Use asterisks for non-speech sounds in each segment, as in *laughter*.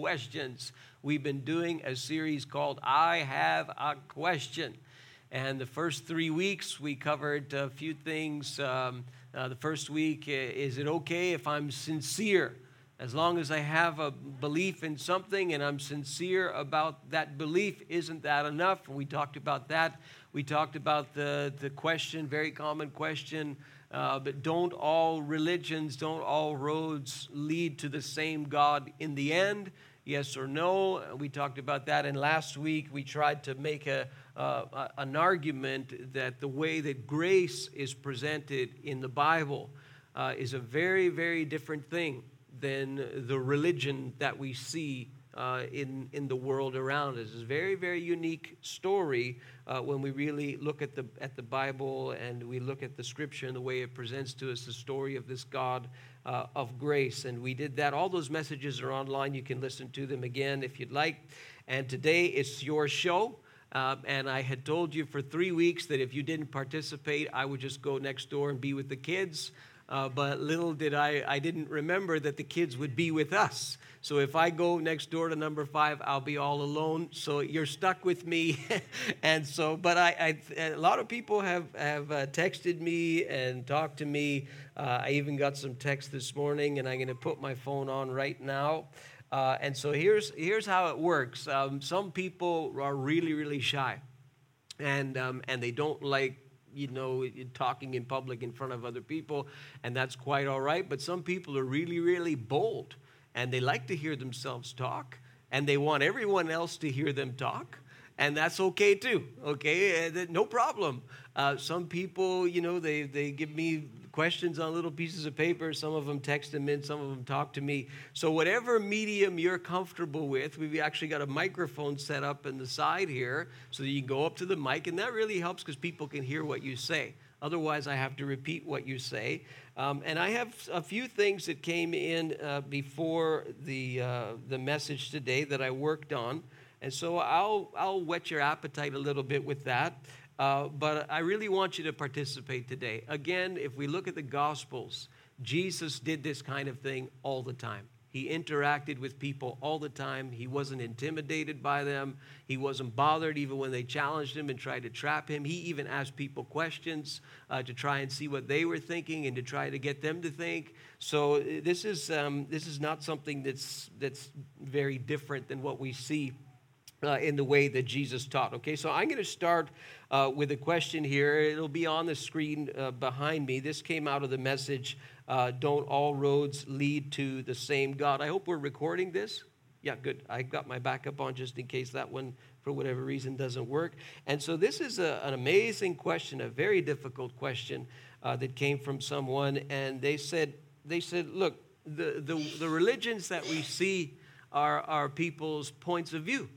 questions. We've been doing a series called I Have a Question. And the first three weeks, we covered a few things. Um, uh, the first week, is it okay if I'm sincere? As long as I have a belief in something and I'm sincere about that belief, isn't that enough? We talked about that. We talked about the, the question, very common question, uh, but don't all religions, don't all roads lead to the same God in the end? Yes or no? We talked about that. And last week we tried to make a, uh, an argument that the way that grace is presented in the Bible uh, is a very, very different thing than the religion that we see uh, in, in the world around us. It's a very, very unique story uh, when we really look at the, at the Bible and we look at the scripture and the way it presents to us the story of this God uh, of grace. And we did that. All those messages are online. You can listen to them again if you'd like. And today it's your show. Uh, and I had told you for three weeks that if you didn't participate, I would just go next door and be with the kids. Uh, but little did I, I didn't remember that the kids would be with us. So if I go next door to number five, I'll be all alone. So you're stuck with me. *laughs* and so, but I, I, a lot of people have, have uh, texted me and talked to me. Uh, I even got some text this morning, and I'm going to put my phone on right now. Uh, and so here's, here's how it works um, some people are really, really shy, and, um, and they don't like you know, talking in public in front of other people, and that's quite all right. But some people are really, really bold, and they like to hear themselves talk, and they want everyone else to hear them talk, and that's okay too. Okay, uh, no problem. Uh, some people, you know, they they give me questions on little pieces of paper. Some of them text them in, some of them talk to me. So, whatever medium you're comfortable with, we've actually got a microphone set up in the side here so that you can go up to the mic, and that really helps because people can hear what you say. Otherwise, I have to repeat what you say. Um, and I have a few things that came in uh, before the, uh, the message today that I worked on. And so I'll, I'll whet your appetite a little bit with that. Uh, but I really want you to participate today. Again, if we look at the Gospels, Jesus did this kind of thing all the time. He interacted with people all the time. He wasn't intimidated by them. He wasn't bothered even when they challenged him and tried to trap him. He even asked people questions uh, to try and see what they were thinking and to try to get them to think. So uh, this is, um, this is not something that's, that's very different than what we see uh, in the way that Jesus taught. Okay, so I'm going to start uh, with a question here. It'll be on the screen uh, behind me. This came out of the message uh, Don't All Roads Lead to the Same God? I hope we're recording this. Yeah, good. I got my backup on just in case that one, for whatever reason, doesn't work. And so this is a, an amazing question, a very difficult question uh, that came from someone. And they said, they said, look, the, the, the religions that we see are, are people's points of view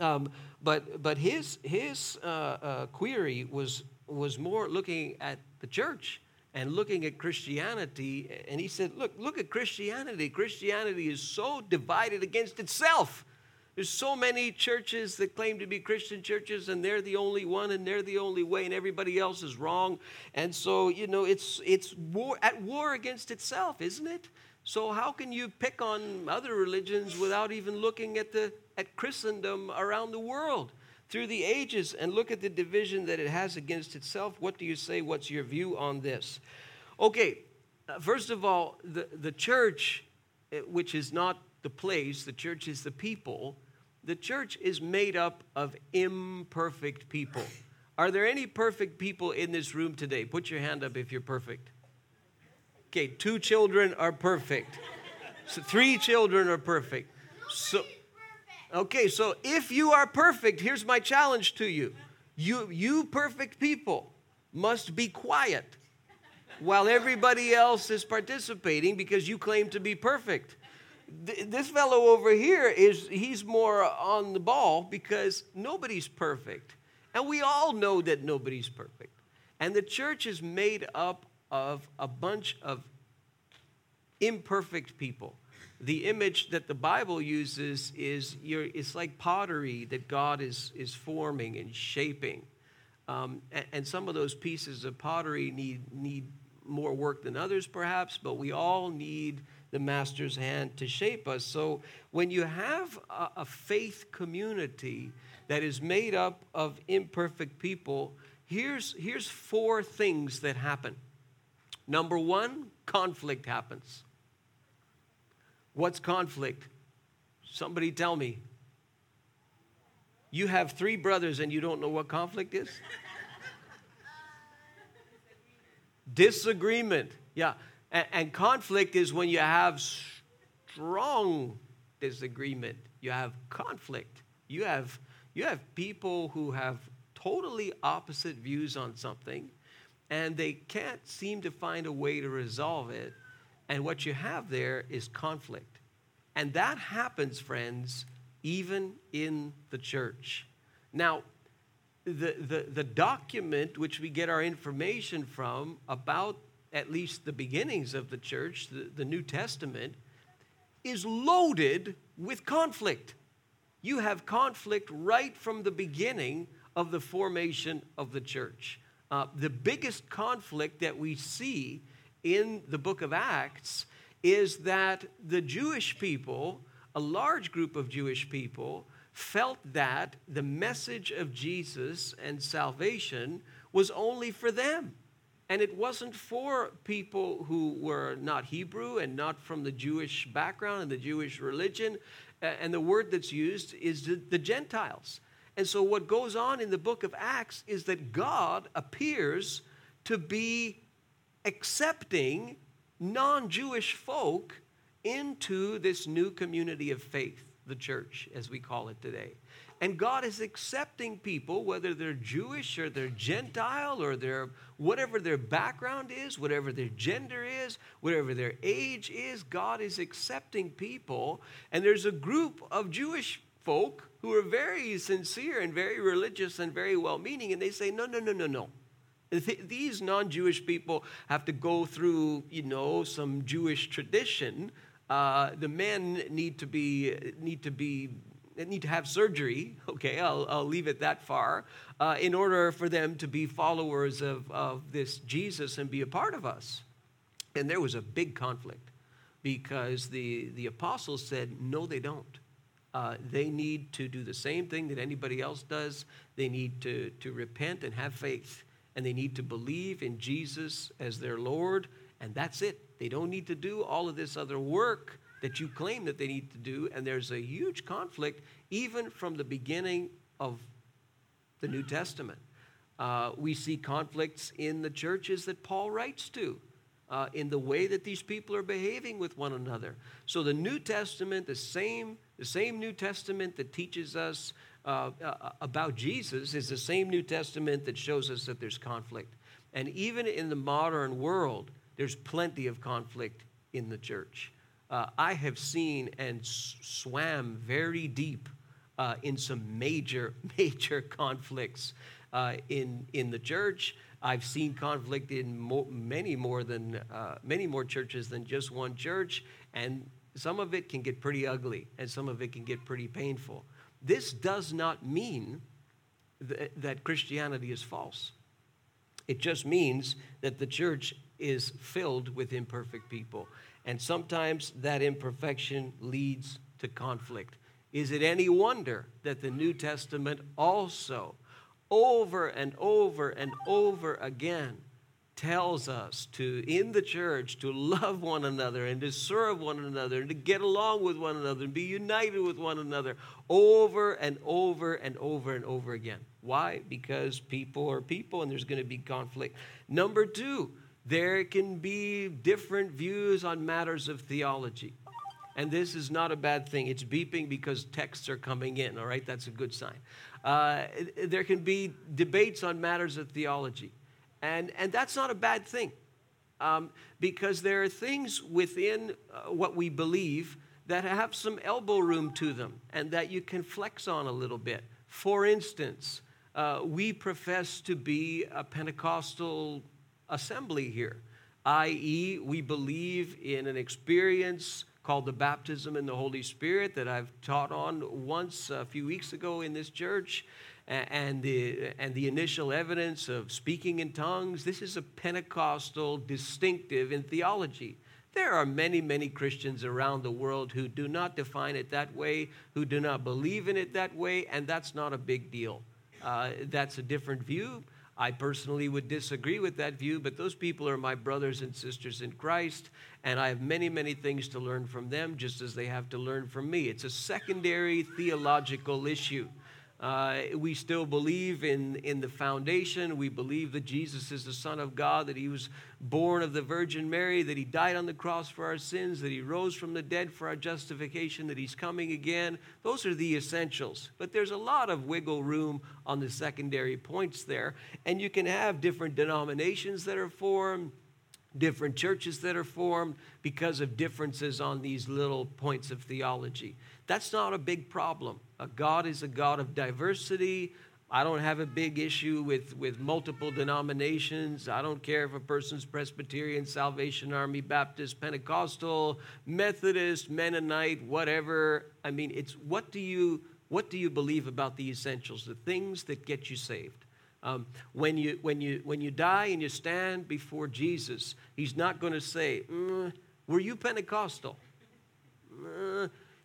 um, but but his his uh, uh, query was was more looking at the church and looking at Christianity, and he said, "Look, look at Christianity. Christianity is so divided against itself. There's so many churches that claim to be Christian churches, and they're the only one, and they're the only way, and everybody else is wrong. And so, you know, it's it's war at war against itself, isn't it? So how can you pick on other religions without even looking at the at Christendom around the world through the ages and look at the division that it has against itself? What do you say? What's your view on this? Okay, uh, first of all, the, the church, eh, which is not the place, the church is the people. The church is made up of imperfect people. Are there any perfect people in this room today? Put your hand up if you're perfect. Okay, two children are perfect. So three children are perfect. So Okay, so if you are perfect, here's my challenge to you. You you perfect people must be quiet while everybody else is participating because you claim to be perfect. This fellow over here is he's more on the ball because nobody's perfect. And we all know that nobody's perfect. And the church is made up of a bunch of imperfect people. The image that the Bible uses is it's like pottery that God is, is forming and shaping. Um, and, and some of those pieces of pottery need, need more work than others, perhaps, but we all need the master's hand to shape us. So when you have a, a faith community that is made up of imperfect people, here's, here's four things that happen. Number one, conflict happens. What's conflict? Somebody tell me. You have three brothers and you don't know what conflict is? Disagreement. Yeah. And, and, conflict is when you have strong disagreement. You have conflict. You have, you have people who have totally opposite views on something and they can't seem to find a way to resolve it. And what you have there is conflict. And that happens, friends, even in the church. Now, the, the, the document which we get our information from about at least the beginnings of the church, the, the New Testament, is loaded with conflict. You have conflict right from the beginning of the formation of the church. Uh, the biggest conflict that we see in the book of Acts is that the Jewish people, a large group of Jewish people, felt that the message of Jesus and salvation was only for them. And it wasn't for people who were not Hebrew and not from the Jewish background and the Jewish religion. And the word that's used is the, Gentiles. And so, what goes on in the book of Acts is that God appears to be accepting non Jewish folk into this new community of faith, the church, as we call it today. And God is accepting people, whether they're Jewish or they're Gentile or they're whatever their background is, whatever their gender is, whatever their age is, God is accepting people. And there's a group of Jewish folk who are very sincere and very religious and very well meaning, and they say, no, no, no, no, no. These non Jewish people have to go through, you know, some Jewish tradition. Uh, the men need to be, need to be, need to have surgery. Okay, I'll, I'll leave it that far. Uh, in order for them to be followers of, of this Jesus and be a part of us. And there was a big conflict because the, the apostles said, no, they don't. Uh, they need to do the same thing that anybody else does. They need to, to repent and have faith and they need to believe in Jesus as their Lord, and that's it. They don't need to do all of this other work that you claim that they need to do, and there's a huge conflict even from the beginning of the New Testament. Uh, we see conflicts in the churches that Paul writes to. Uh, in the way that these people are behaving with one another. So the New Testament, the same, the same New Testament that teaches us uh, uh, about Jesus is the same New Testament that shows us that there's conflict. And even in the modern world, there's plenty of conflict in the church. Uh, I have seen and swam very deep uh, in some major, *laughs* major conflicts uh, in, in the church. I've seen conflict in mo- many more than uh, many more churches than just one church, and some of it can get pretty ugly, and some of it can get pretty painful. This does not mean th- that Christianity is false. It just means that the church is filled with imperfect people. And sometimes that imperfection leads to conflict. Is it any wonder that the New Testament also, over and over and over again, tells us to, in the church, to love one another and to serve one another and to get along with one another and be united with one another over and over and over and over again. Why? Because people are people and there's going to be conflict. Number two, there can be different views on matters of theology. And this is not a bad thing. It's beeping because texts are coming in, all right? That's a good sign. Uh, there can be debates on matters of theology. And, and that's not a bad thing um, because there are things within uh, what we believe that have some elbow room to them and that you can flex on a little bit. For instance, uh, we profess to be a Pentecostal assembly here, i.e., we believe in an experience called the baptism in the Holy Spirit that I've taught on once a few weeks ago in this church and the, and the initial evidence of speaking in tongues. This is a Pentecostal distinctive in theology. There are many, many Christians around the world who do not define it that way, who do not believe in it that way, and that's not a big deal. Uh, that's a different view. I personally would disagree with that view, but those people are my brothers and sisters in Christ, and I have many, many things to learn from them, just as they have to learn from me. It's a secondary theological issue. Uh, we still believe in, in the foundation. We believe that Jesus is the Son of God, that He was born of the Virgin Mary, that He died on the cross for our sins, that He rose from the dead for our justification, that He's coming again. Those are the essentials. But there's a lot of wiggle room on the secondary points there. And you can have different denominations that are formed different churches that are formed because of differences on these little points of theology. That's not a big problem. A God is a God of diversity. I don't have a big issue with, with multiple denominations. I don't care if a person's Presbyterian, Salvation Army, Baptist, Pentecostal, Methodist, Mennonite, whatever. I mean, it's what do you what do you believe about the essentials, the things that get you saved? Um, when, you, when, you, when you die and you stand before Jesus, He's not going to say, mm, Were you Pentecostal?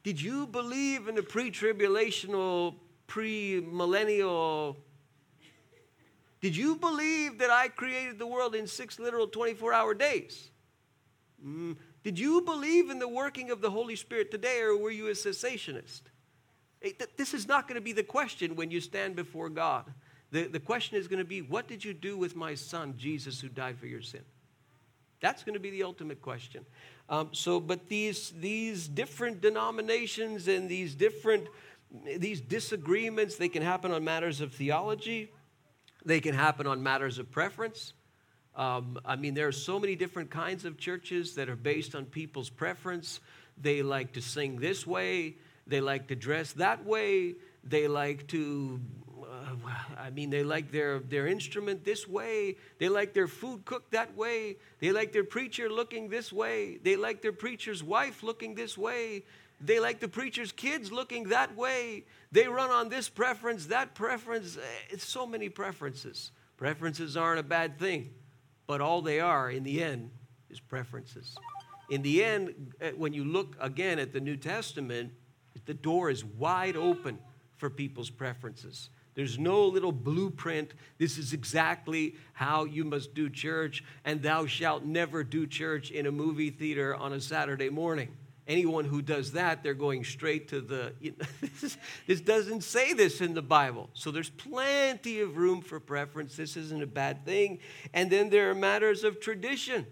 Did you believe in the pre tribulational, pre millennial? Did you believe that I created the world in six literal 24 hour days? Mm. Did you believe in the working of the Holy Spirit today, or were you a cessationist? This is not going to be the question when you stand before God. The, the question is going to be, What did you do with my son, Jesus, who died for your sin? That's going to be the ultimate question. Um, so, but these, these different denominations and these different these disagreements, they can happen on matters of theology. They can happen on matters of preference. Um, I mean, there are so many different kinds of churches that are based on people's preference. They like to sing this way. They like to dress that way. They like to *laughs* I mean, they like their, their instrument this way. They like their food cooked that way. They like their preacher looking this way. They like their preacher's wife looking this way. They like the preacher's kids looking that way. They run on this preference, that preference. It's so many preferences. Preferences aren't a bad thing, but all they are in the end is preferences. In the end, eh, when you look again at the New Testament, the door is wide open for people's preferences. There's no little blueprint. This is exactly how you must do church, and thou shalt never do church in a movie theater on a Saturday morning. Anyone who does that, they're going straight to the. You *laughs* know, this, this doesn't say this in the Bible. So there's plenty of room for preference. This isn't a bad thing. And then there are matters of tradition.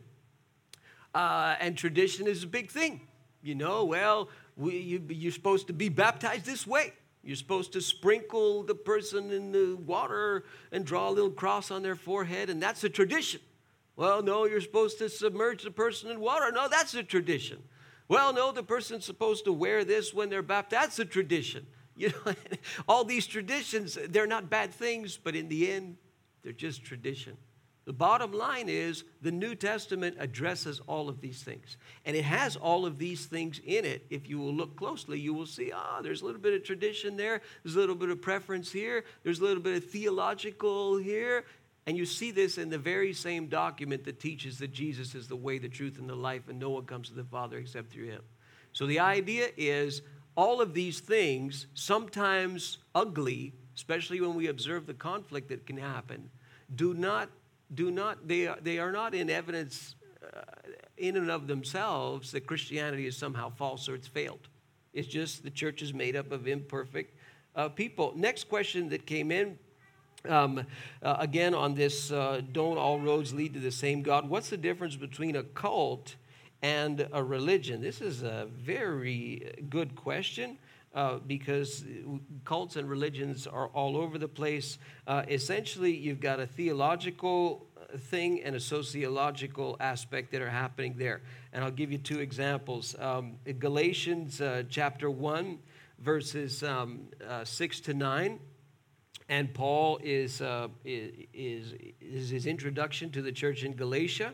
Uh, and tradition is a big thing. You know, well, we, you, you're supposed to be baptized this way. You're supposed to sprinkle the person in the water and draw a little cross on their forehead, and that's a tradition. Well, no, you're supposed to submerge the person in water. No, that's a tradition. Well, no, the person's supposed to wear this when they're baptized. That's a tradition. *laughs* You know, *laughs* all these traditions, they're not bad things, but in the end, they're just tradition. The bottom line is the New Testament addresses all of these things. And it has all of these things in it. If you will look closely, you will see, ah, there's a little bit of tradition there, there's a little bit of preference here, there's a little bit of theological here. And you see this in the very same document that teaches that Jesus is the way, the truth, and the life, and no one comes to the Father except through him. So the idea is all of these things, sometimes ugly, especially when we observe the conflict that can happen, do not do not, they are, they are not in evidence uh, in and of themselves that Christianity is somehow false or it's failed. It's just the church is made up of imperfect uh, people. Next question that came in, um, uh, again on this uh, don't all roads lead to the same God. What's the difference between a cult and a religion? This is a very good question uh, because cults and religions are all over the place. Uh, essentially, you've got a theological thing and a sociological aspect that are happening there. And I'll give you two examples. Um, Galatians uh, chapter 1, verses um, uh, 6 to 9. And Paul is, uh, is, is his introduction to the church in Galatia.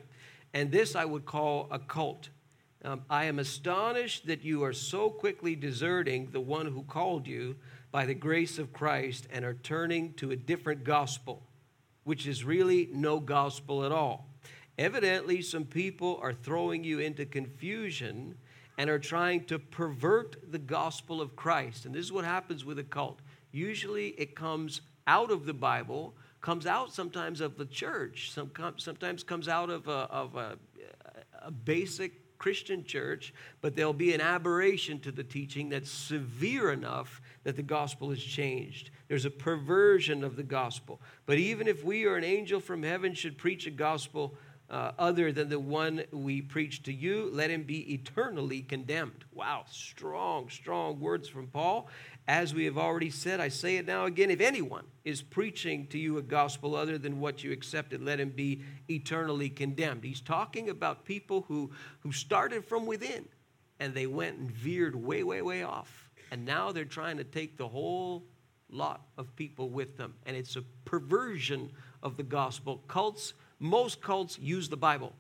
And this I would call a cult. Um, I am astonished that you are so quickly deserting the one who called you by the grace of Christ and are turning to a different gospel, which is really no gospel at all. Evidently, some people are throwing you into confusion and are trying to pervert the gospel of Christ. And this is what happens with a cult. Usually it comes out of the Bible, comes out sometimes of the church, sometimes comes out of, a, of a, a basic Christian church, but there'll be an aberration to the teaching that's severe enough that the gospel is changed. There's a perversion of the gospel. But even if we or an angel from heaven should preach a gospel uh, other than the one we preach to you, let him be eternally condemned. Wow, strong, strong words from Paul. As we have already said, I say it now again if anyone is preaching to you a gospel other than what you accepted, let him be eternally condemned. He's talking about people who, who started from within and they went and veered way, way, way off. And now they're trying to take the whole lot of people with them. And it's a perversion of the gospel. Cults, most cults use the Bible.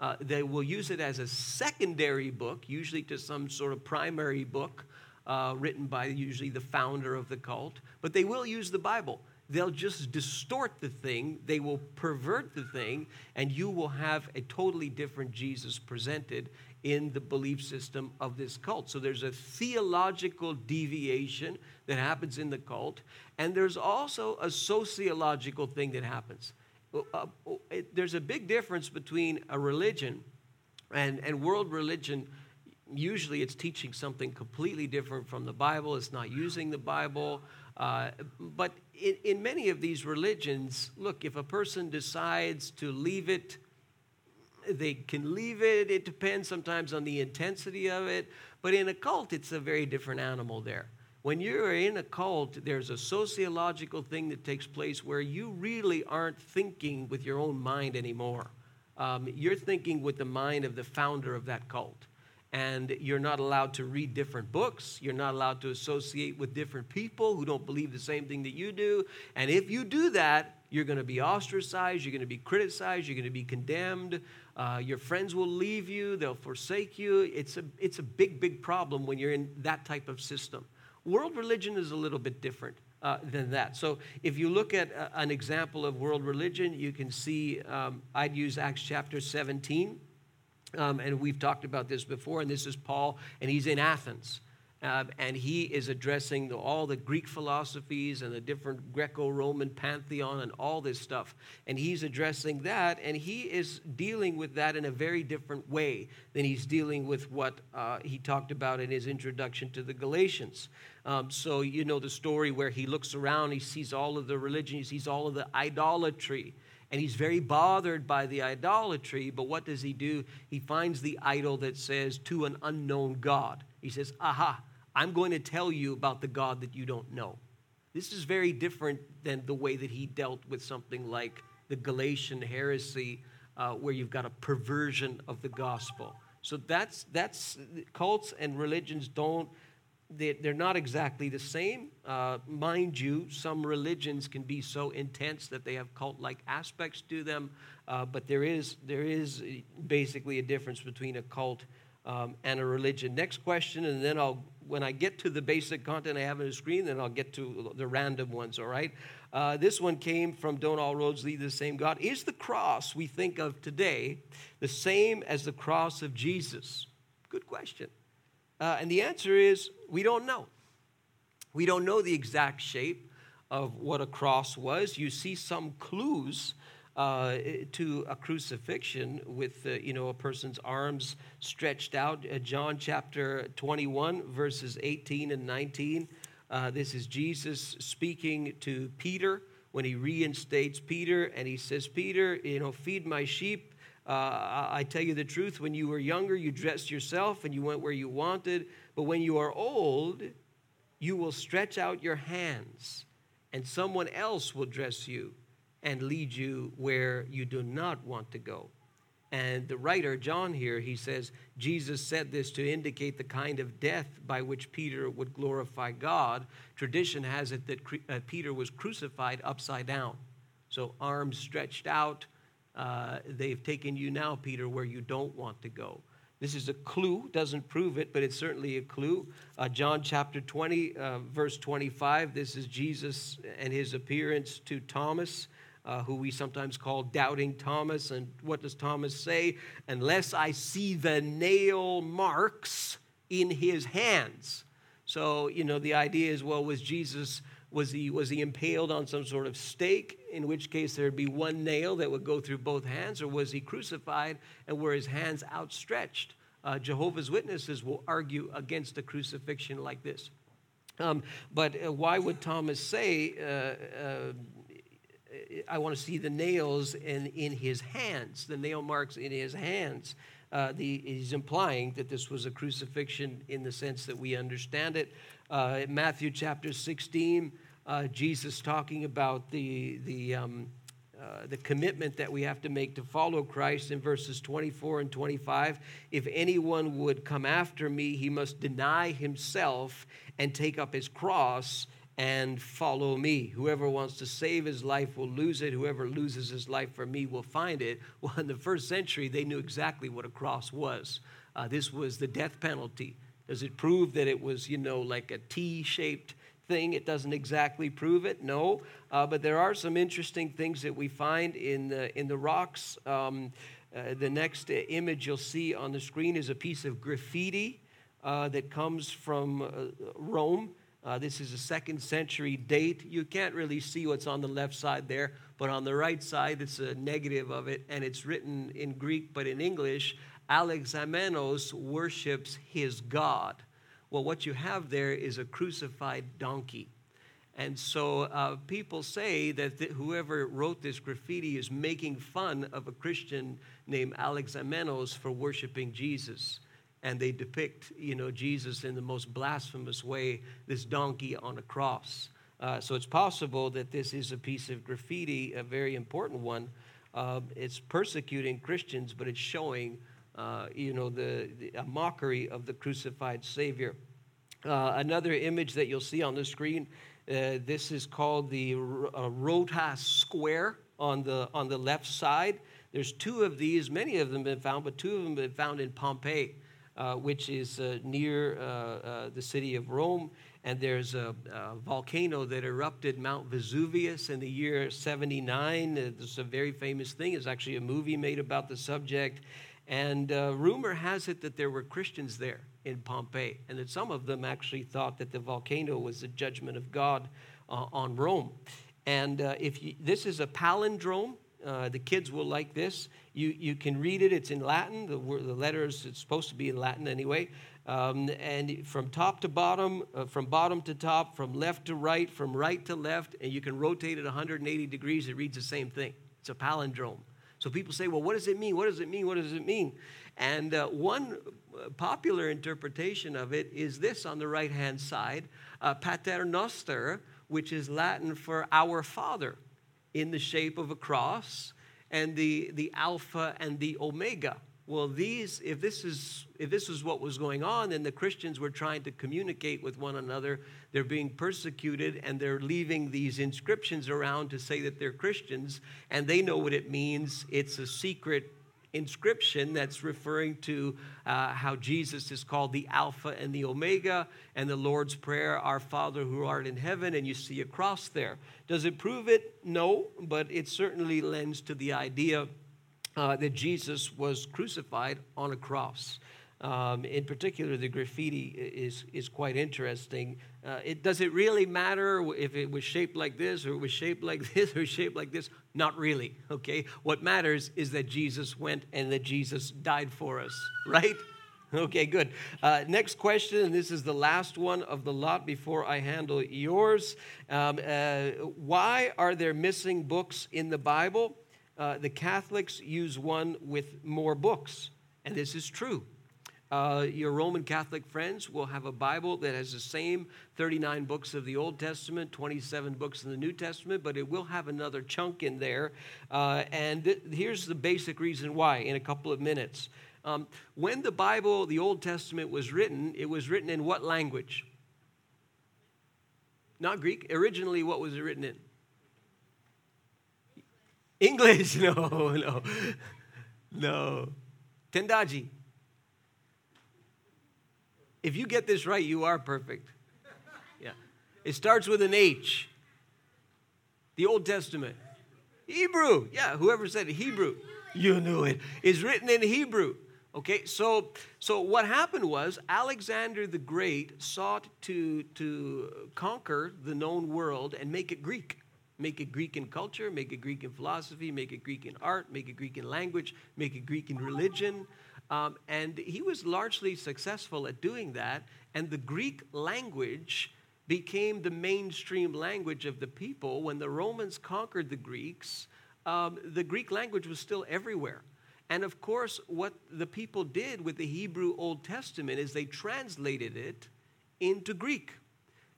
Uh, they will use it as a secondary book, usually to some sort of primary book uh, written by usually the founder of the cult, but they will use the Bible. They'll just distort the thing, they will pervert the thing, and you will have a totally different Jesus presented in the belief system of this cult. So there's a theological deviation that happens in the cult, and there's also a sociological thing that happens. Uh, uh there's a big difference between a religion and, and world religion usually it's teaching something completely different from the Bible. It's not using the Bible. Uh, but in, in many of these religions, look, if a person decides to leave it, they can leave it. It depends sometimes on the intensity of it. But in a cult, it's a very different animal there. When you're in a cult, there's a sociological thing that takes place where you really aren't thinking with your own mind anymore. Um, you're thinking with the mind of the founder of that cult and you're not allowed to read different books. You're not allowed to associate with different people who don't believe the same thing that you do. And if you do that, you're going to be ostracized, you're going to be criticized, you're going to be condemned. Uh, your friends will leave you, they'll forsake you. It's a, it's a big, big problem when you're in that type of system. World religion is a little bit different. Uh, than that. So, if you look at uh, an example of world religion, you can see um, I'd use Acts chapter 17. Um, and we've talked about this before, and this is Paul, and he's in Athens. Uh, and he is addressing the, all the Greek philosophies and the different Greco Roman pantheon and all this stuff. And he's addressing that, and he is dealing with that in a very different way than he's dealing with what uh, he talked about in his introduction to the Galatians. Um, so, you know the story where he looks around, he sees all of the religion, he sees all of the idolatry and he's very bothered by the idolatry. But what does he do? He finds the idol that says, to an unknown God. He says, Aha, I'm going to tell you about the God that you don't know. This is very different than the way that he dealt with something like the Galatian heresy, uh, where you've got a perversion of the gospel. So that's, that's cults and religions don't they're not exactly the same. Uh, mind you, some religions can be so intense that they have cult like aspects to them, uh, but there is, there is basically a difference between a cult um, and a religion. Next question, and then I'll, when I get to the basic content I have on the screen, then I'll get to the random ones, all right? Uh, this one came from Don't All Roads Lead to the Same God. Is the cross we think of today the same as the cross of Jesus? Good question. Uh, and the answer is we don't know. We don't know the exact shape of what a cross was. You see some clues uh, to a crucifixion with uh, you know a person's arms stretched out. Uh, John chapter 21 verses 18 and 19. Uh, this is Jesus speaking to Peter when he reinstates Peter, and he says, "Peter, you know, feed my sheep." Uh, I tell you the truth, when you were younger, you dressed yourself and you went where you wanted. But when you are old, you will stretch out your hands, and someone else will dress you and lead you where you do not want to go. And the writer, John, here, he says, Jesus said this to indicate the kind of death by which Peter would glorify God. Tradition has it that uh, Peter was crucified upside down. So, arms stretched out, uh, they've taken you now, Peter, where you don't want to go. This is a clue, doesn't prove it, but it's certainly a clue. Uh, John chapter 20, uh, verse 25, this is Jesus and his appearance to Thomas uh, who we sometimes call Doubting Thomas. And what does Thomas say? Unless I see the nail marks in his hands. So, you know, the idea is well, was Jesus. Was he, was he impaled on some sort of stake, in which case there'd be one nail that would go through both hands, or was he crucified and were his hands outstretched? Uh, Jehovah's Witnesses will argue against a crucifixion like this. Um, but uh, why would Thomas say, uh, uh I want to see the nails in, in his hands, the nail marks in his hands. Uh, the, he's implying that this was a crucifixion in the sense that we understand it. Uh, Matthew chapter 16, uh, Jesus talking about the, the, um, uh, the commitment that we have to make to follow Christ in verses 24 and 25. If anyone would come after me, he must deny himself and take up his cross and follow me. Whoever wants to save his life will lose it. Whoever loses his life for me will find it. *laughs* Well, in the first century, they knew exactly what a cross was. Uh, this was the death penalty. Does it prove that it was, you know, like a T shaped thing? It doesn't exactly prove it, no. Uh, but there are some interesting things that we find in the, in the rocks. Um, uh, the next image you'll see on the screen is a piece of graffiti uh, that comes from uh, Rome. Uh, this is a second century date. You can't really see what's on the left side there, but on the right side, it's a negative of it, and it's written in Greek, but in English, Alexamenos worships his God. Well, what you have there is a crucified donkey. And so uh, people say that th- whoever wrote this graffiti is making fun of a Christian named Alexamenos for worshiping Jesus and they depict, you know, Jesus in the most blasphemous way, this donkey on a cross. Uh, so it's possible that this is a piece of graffiti, a very important one. Uh, it's persecuting Christians, but it's showing, uh, you know, the, the, a mockery of the crucified Savior. Uh, another image that you'll see on the screen. Uh, this is called the uh, Rota Square on the on the left side. There's two of these. Many of them have been found, but two of them have been found in Pompeii uh, which is uh, near uh, uh, the city of Rome. And there's a, a, volcano that erupted Mount Vesuvius in the year 79. It's a very famous thing. It's actually a movie made about the subject. And uh, rumor has it that there were Christians there in Pompeii, and that some of them actually thought that the volcano was the judgment of God uh, on Rome. And uh, if you, this is a palindrome, uh, the kids will like this. You, you can read it, it's in Latin. The, the letters, it's supposed to be in Latin anyway. Um, and from top to bottom, uh, from bottom to top, from left to right, from right to left, and you can rotate it 180 degrees, it reads the same thing. It's a palindrome. So people say, well, what does it mean? What does it mean? What does it mean? And uh, one uh, popular interpretation of it is this on the right hand side uh, Pater Noster, which is Latin for our Father in the shape of a cross and the, the alpha and the omega. Well these if this is if this is what was going on then the christians were trying to communicate with one another they're being persecuted and they're leaving these inscriptions around to say that they're christians and they know what it means. It's a secret inscription that's referring to uh, how Jesus is called the Alpha and the Omega, and the Lord's Prayer, Our Father who art in heaven, and you see a cross there. Does it prove it? No, but it certainly lends to the idea uh, that Jesus was crucified on a cross. Um, in particular, the graffiti is, is quite interesting. Uh, it, does it really matter if it was shaped like this or it was shaped like *laughs* this or shaped like this? Not really, okay? What matters is that Jesus went and that Jesus died for us, right? Okay, good. Uh, next question, and this is the last one of the lot before I handle yours. Um, uh, why are there missing books in the Bible? Uh, the Catholics use one with more books, and this is true. Uh, your Roman Catholic friends will have a Bible that has the same 39 books of the Old Testament, 27 books in the New Testament, but it will have another chunk in there. Uh, and th- here's the basic reason why in a couple of minutes. Um, when the Bible, the Old Testament, was written, it was written in what language? Not Greek. Originally, what was it written in? English. *laughs* No, no, no. Tendaji. If you get this right, you are perfect. Yeah. It starts with an H. The Old Testament. Hebrew. Yeah, whoever said Hebrew, you knew it. Is written in Hebrew. Okay, so so what happened was Alexander the Great sought to to conquer the known world and make it Greek. Make it Greek in culture, make it Greek in philosophy, make it Greek in art, make it Greek in language, make it Greek in religion. Um, and he was largely successful at doing that. And the Greek language became the mainstream language of the people. When the Romans conquered the Greeks, um, the Greek language was still everywhere. And of course, what the people did with the Hebrew Old Testament is they translated it into Greek.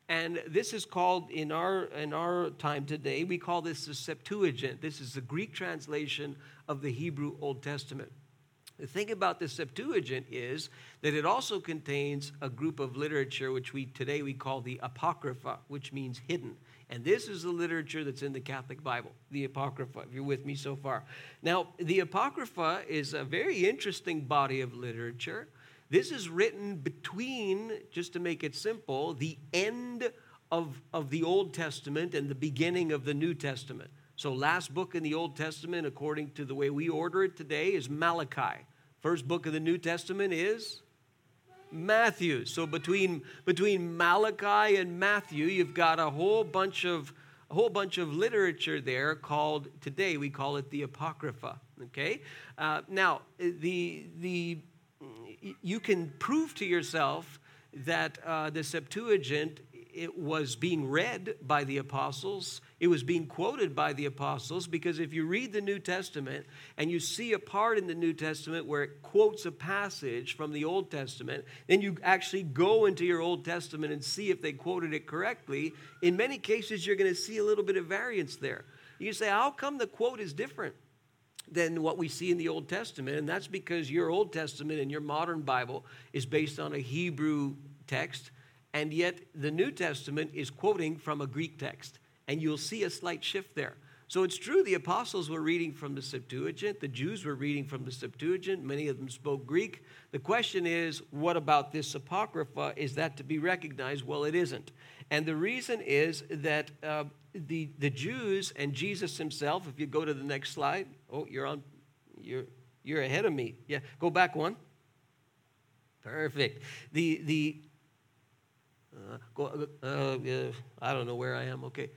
And this is called, in our, in our time today, we call this the Septuagint. This is the Greek translation of the Hebrew Old Testament. The thing about the Septuagint is that it also contains a group of literature which we today we call the Apocrypha, which means hidden. And this is the literature that's in the Catholic Bible, the Apocrypha, if you're with me so far. Now, the Apocrypha is a very interesting body of literature. This is written between, just to make it simple, the end of, of the Old Testament and the beginning of the New Testament. So, last book in the Old Testament, according to the way we order it today, is Malachi. First book of the New Testament is Matthew. So between between Malachi and Matthew, you've got a whole bunch of a whole bunch of literature there called today we call it the Apocrypha. Okay, uh, now the the you can prove to yourself that uh, the Septuagint it was being read by the apostles it was being quoted by the apostles because if you read the New Testament and you see a part in the New Testament where it quotes a passage from the Old Testament, then you actually go into your Old Testament and see if they quoted it correctly. In many cases, you're going to see a little bit of variance there. You say, How come the quote is different? than what we see in the Old Testament. And that's because your Old Testament and your modern Bible is based on a Hebrew text, and yet the New Testament is quoting from a Greek text and you'll see a slight shift there. So it's true the apostles were reading from the Septuagint, the Jews were reading from the Septuagint, many of them spoke Greek. The question is, what about this Apocrypha? Is that to be recognized? Well, it isn't. And the reason is that uh, the, the Jews and Jesus himself, if you go to the next slide, oh, you're on, you're, you're ahead of me. Yeah, go back one. Perfect. The, the, uh, go, uh, uh I don't know where I am, okay.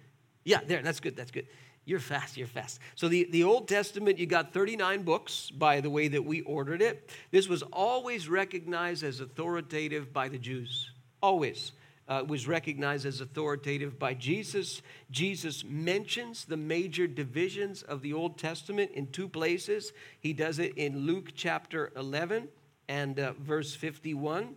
Yeah, there, that's good, that's good. You're fast, you're fast. So, the, the Old Testament, you got 39 books by the way that we ordered it. This was always recognized as authoritative by the Jews. Always. Uh, was recognized as authoritative by Jesus. Jesus mentions the major divisions of the Old Testament in two places. He does it in Luke chapter 11 and uh, verse 51.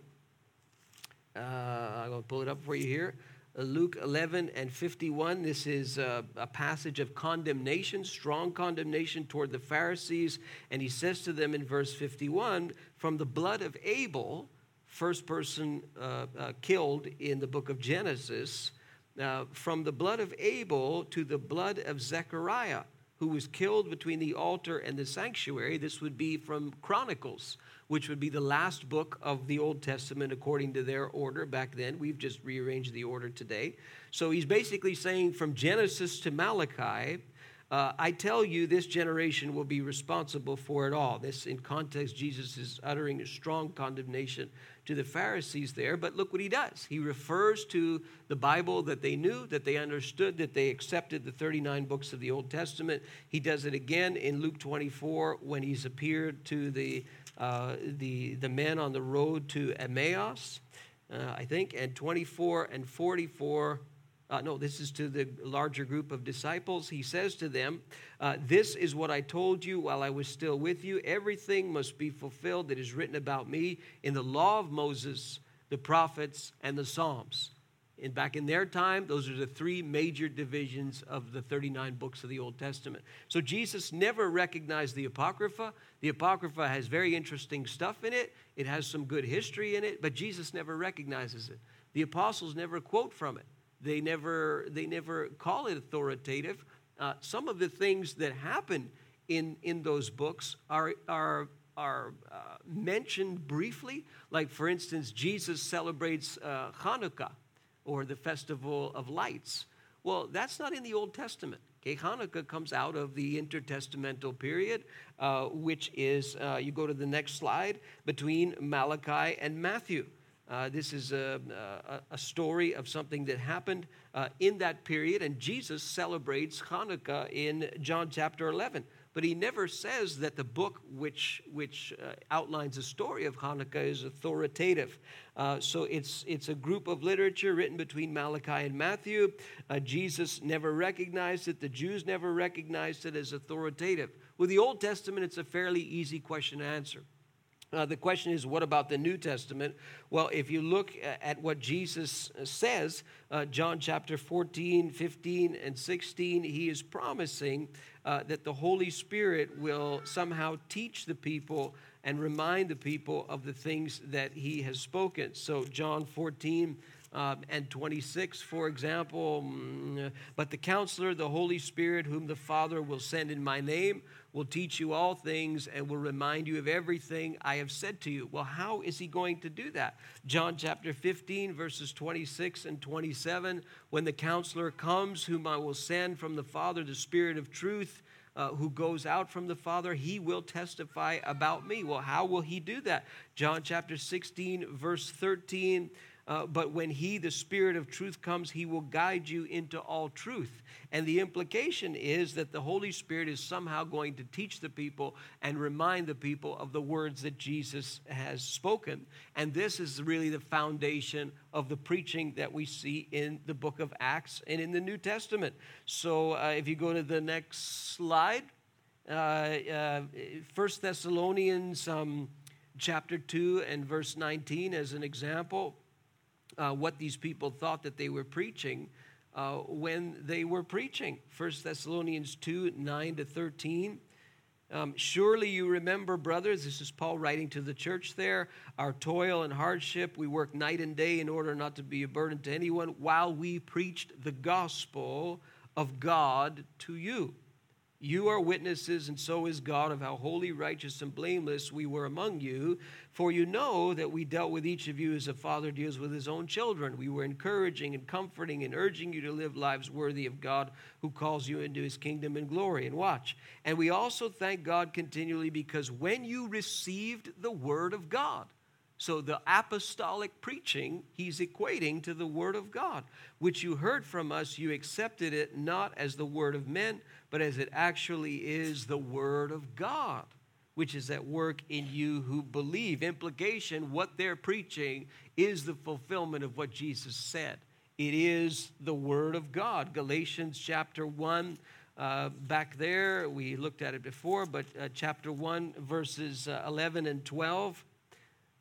Uh, I'm going to pull it up for you here. Uh, Luke 11 and 51. This is a, a, passage of condemnation, strong condemnation toward the Pharisees. And he says to them in verse 51 From the blood of Abel, first person uh, uh, killed in the book of Genesis, uh, from the blood of Abel to the blood of Zechariah, who was killed between the altar and the sanctuary. This would be from Chronicles which would be the last book of the Old Testament according to their order back then. We've just rearranged the order today. So he's basically saying from Genesis to Malachi, uh, I tell you, this generation will be responsible for it all. This, in context, Jesus is uttering a strong condemnation to the Pharisees there. But look what he does. He refers to the Bible that they knew, that they understood, that they accepted the 39 books of the Old Testament. He does it again in Luke 24 when he's appeared to the uh, the, the men on the road to Emmaus, uh, I think, and 24 and 44. Uh, no, this is to the larger group of disciples. He says to them, uh, This is what I told you while I was still with you. Everything must be fulfilled that is written about me in the law of Moses, the prophets, and the Psalms. And back in their time, those are the three major divisions of the 39 books of the Old Testament. So Jesus never recognized the Apocrypha. The Apocrypha has very interesting stuff in it, it has some good history in it, but Jesus never recognizes it. The apostles never quote from it, they never, they never call it authoritative. Uh, some of the things that happen in, in those books are, are are uh, mentioned briefly. Like, for instance, Jesus celebrates uh, Hanukkah or the festival of lights. Well, that's not in the Old Testament. Okay, Hanukkah comes out of the intertestamental period, uh, which is, uh, you go to the next slide, between Malachi and Matthew. Uh, this is a, a, a, story of something that happened uh, in that period, and Jesus celebrates Hanukkah in John chapter 11 but he never says that the book which, which uh, outlines the story of Hanukkah is authoritative. Uh, so it's, it's a group of literature written between Malachi and Matthew. Uh, Jesus never recognized it, the Jews never recognized it as authoritative. With the Old Testament, it's a fairly easy question to answer. Uh, the question is, what about the New Testament? Well, if you look at what Jesus says, uh, John chapter 14, 15, and 16, he is promising uh, that the Holy Spirit will somehow teach the people and remind the people of the things that he has spoken. So, John 14, uh, and 26, for example. Mm, but the counselor, the Holy Spirit, whom the Father will send in my name, will teach you all things and will remind you of everything I have said to you. Well, how is he going to do that? John chapter 15, verses 26 and 27 when the counselor comes, whom I will send from the Father, the Spirit of truth. Uh, who goes out from the Father, he will testify about me. Well, how will he do that? John chapter 16, verse 13 uh, but when He, the Spirit of truth, comes, He will guide you into all truth. And the implication is that the Holy Spirit is somehow going to teach the people and remind the people of the words that Jesus has spoken. And this is really the foundation of the preaching that we see in the book of Acts and in the New Testament. So uh, if you go to the next slide, uh, uh, First Thessalonians um, chapter 2 and verse 19 as an example uh, what these people thought that they were preaching uh, when they were preaching. 1 Thessalonians 2 9 to 13. Um, Surely you remember, brothers, this is Paul writing to the church there, our toil and hardship. We work night and day in order not to be a burden to anyone while we preached the gospel of God to you. You are witnesses, and so is God, of how holy, righteous, and blameless we were among you. For you know that we dealt with each of you as a father deals with his own children. We were encouraging and comforting and urging you to live lives worthy of God who calls you into his kingdom and glory. And watch. And we also thank God continually because when you received the word of God, so the apostolic preaching, he's equating to the word of God, which you heard from us, you accepted it not as the word of men, but as it actually is the word of God, which is at work in you who believe. Implication what they're preaching is the fulfillment of what Jesus said. It is the word of God. Galatians chapter 1. Uh, back there, we looked at it before, but uh, chapter 1, verses uh, 11 and 12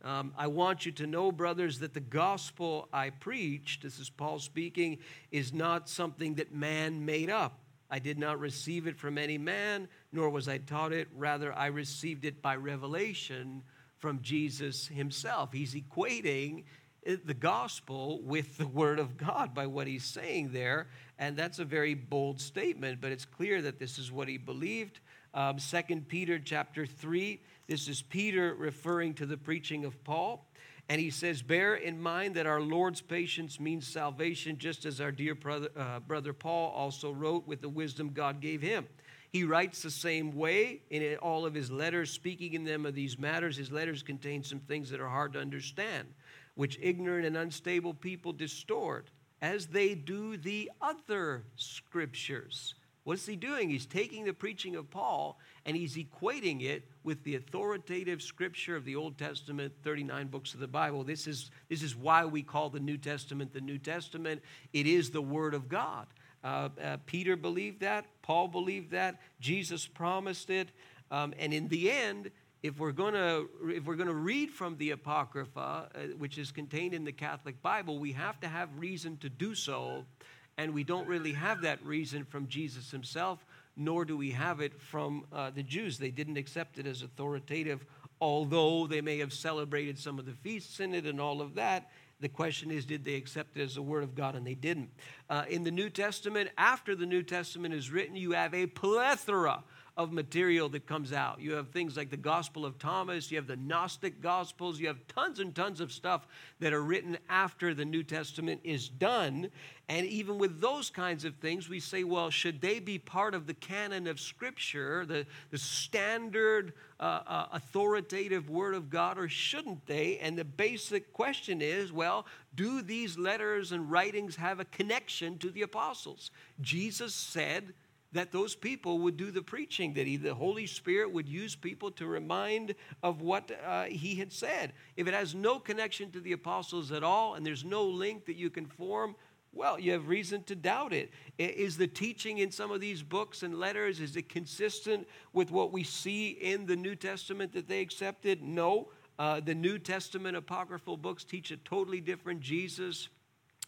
um, I want you to know, brothers, that the gospel I preached, this is Paul speaking, is not something that man made up. I did not receive it from any man, nor was I taught it. Rather, I received it by revelation from Jesus himself. He's equating the gospel with the word of God by what he's saying there. And that's a very bold statement, but it's clear that this is what he believed. Um, 2 Peter chapter 3 this is Peter referring to the preaching of Paul. And he says, Bear in mind that our Lord's patience means salvation, just as our dear brother, uh, brother Paul also wrote with the wisdom God gave him. He writes the same way in all of his letters, speaking in them of these matters. His letters contain some things that are hard to understand, which ignorant and unstable people distort, as they do the other scriptures. What's he doing? He's taking the preaching of Paul and he's equating it with the authoritative scripture of the Old Testament, 39 books of the Bible. This is, this is why we call the New Testament the New Testament. It is the Word of God. Uh, uh, Peter believed that, Paul believed that, Jesus promised it. Um, and in the end, if we're going to if we're going to read from the apocrypha uh, which is contained in the catholic bible we have to have reason to do so and we don't really have that reason from jesus himself nor do we have it from uh, the Jews. They didn't accept it as authoritative, although they may have celebrated some of the feasts in it and all of that. The question is, did they accept it as the Word of God? And they didn't. Uh, in the New Testament, after the New Testament is written, you have a plethora of material that comes out. You have things like the Gospel of Thomas, you have the Gnostic Gospels, you have tons and tons of stuff that are written after the New Testament is done. And even with those kinds of things, we say, well, should they be part of the canon of Scripture, the, the standard uh, uh, authoritative Word of God, or shouldn't they? And the basic question is, well, do these letters and writings have a connection to the apostles? Jesus said, that those people would do the preaching, that he, the Holy Spirit would use people to remind of what uh, he had said. If it has no connection to the apostles at all and there's no link that you can form, well, you have reason to doubt it. Is the teaching in some of these books and letters is it consistent with what we see in the New Testament that they accepted? No. Uh, the New Testament apocryphal books teach a totally different Jesus.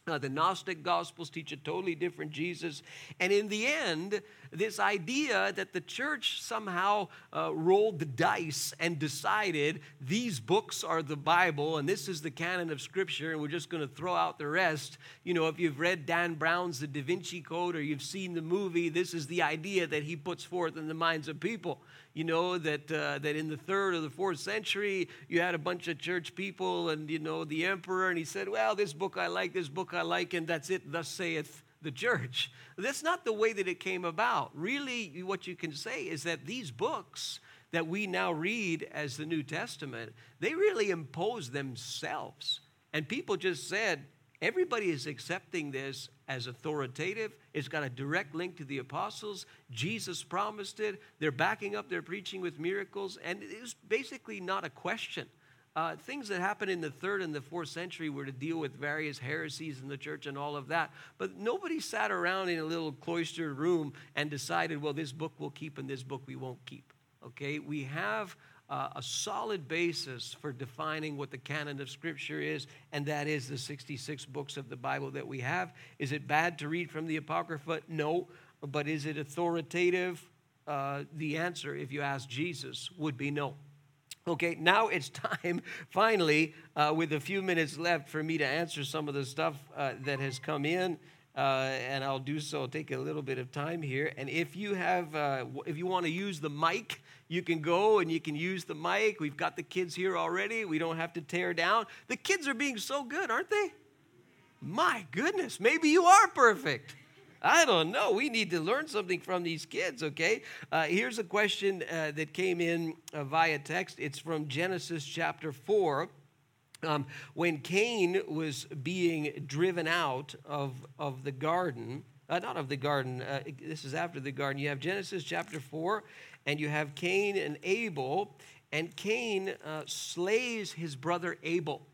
Uh, the Gnostic Gospels teach a totally different Jesus. And in the end, this idea that the church somehow uh, rolled the dice and decided these books are the Bible and this is the canon of Scripture and we're just going to throw out the rest. You know, if you've read Dan Brown's The Da Vinci Code or you've seen the movie, this is the idea that he puts forth in the minds of people you know, that, uh, that in the third or the fourth century, you had a bunch of church people and, you know, the emperor, and he said, Well, this book I like, this book I like, and that's it, thus saith the church. That's not the way that it came about. Really, what you can say is that these books that we now read as the New Testament, they really imposed themselves. And people just said, Everybody is accepting this as authoritative. It's got a direct link to the apostles. Jesus promised it. They're backing up their preaching with miracles. And it was basically not a question. Uh, things that happened in the third and the fourth century were to deal with various heresies in the church and all of that. But nobody sat around in a little cloistered room and decided, well, this book we'll keep and this book we won't keep. Okay? We have uh, a solid basis for defining what the canon of Scripture is, and that is the 66 books of the Bible that we have. Is it bad to read from the Apocrypha? No. But is it authoritative? Uh, the answer, if you ask Jesus, would be no. Okay, now it's *laughs* time, finally, uh, with a few minutes left, for me to answer some of the stuff uh, that has come in. Uh, and I'll do so. take a little bit of time here. And if you have, uh, if you want to use the mic, you can go and you can use the mic. We've got the kids here already. We don't have to tear down. The kids are being so good, aren't they? My goodness, maybe you are perfect. I don't know. We need to learn something from these kids, okay? Uh, here's a question uh, that came in uh, via text. It's from Genesis chapter 4. Um, when Cain was being driven out of, of the garden, uh, not of the garden, uh, this is after the garden, you have Genesis chapter 4, and you have Cain and Abel, and Cain uh, slays his brother Abel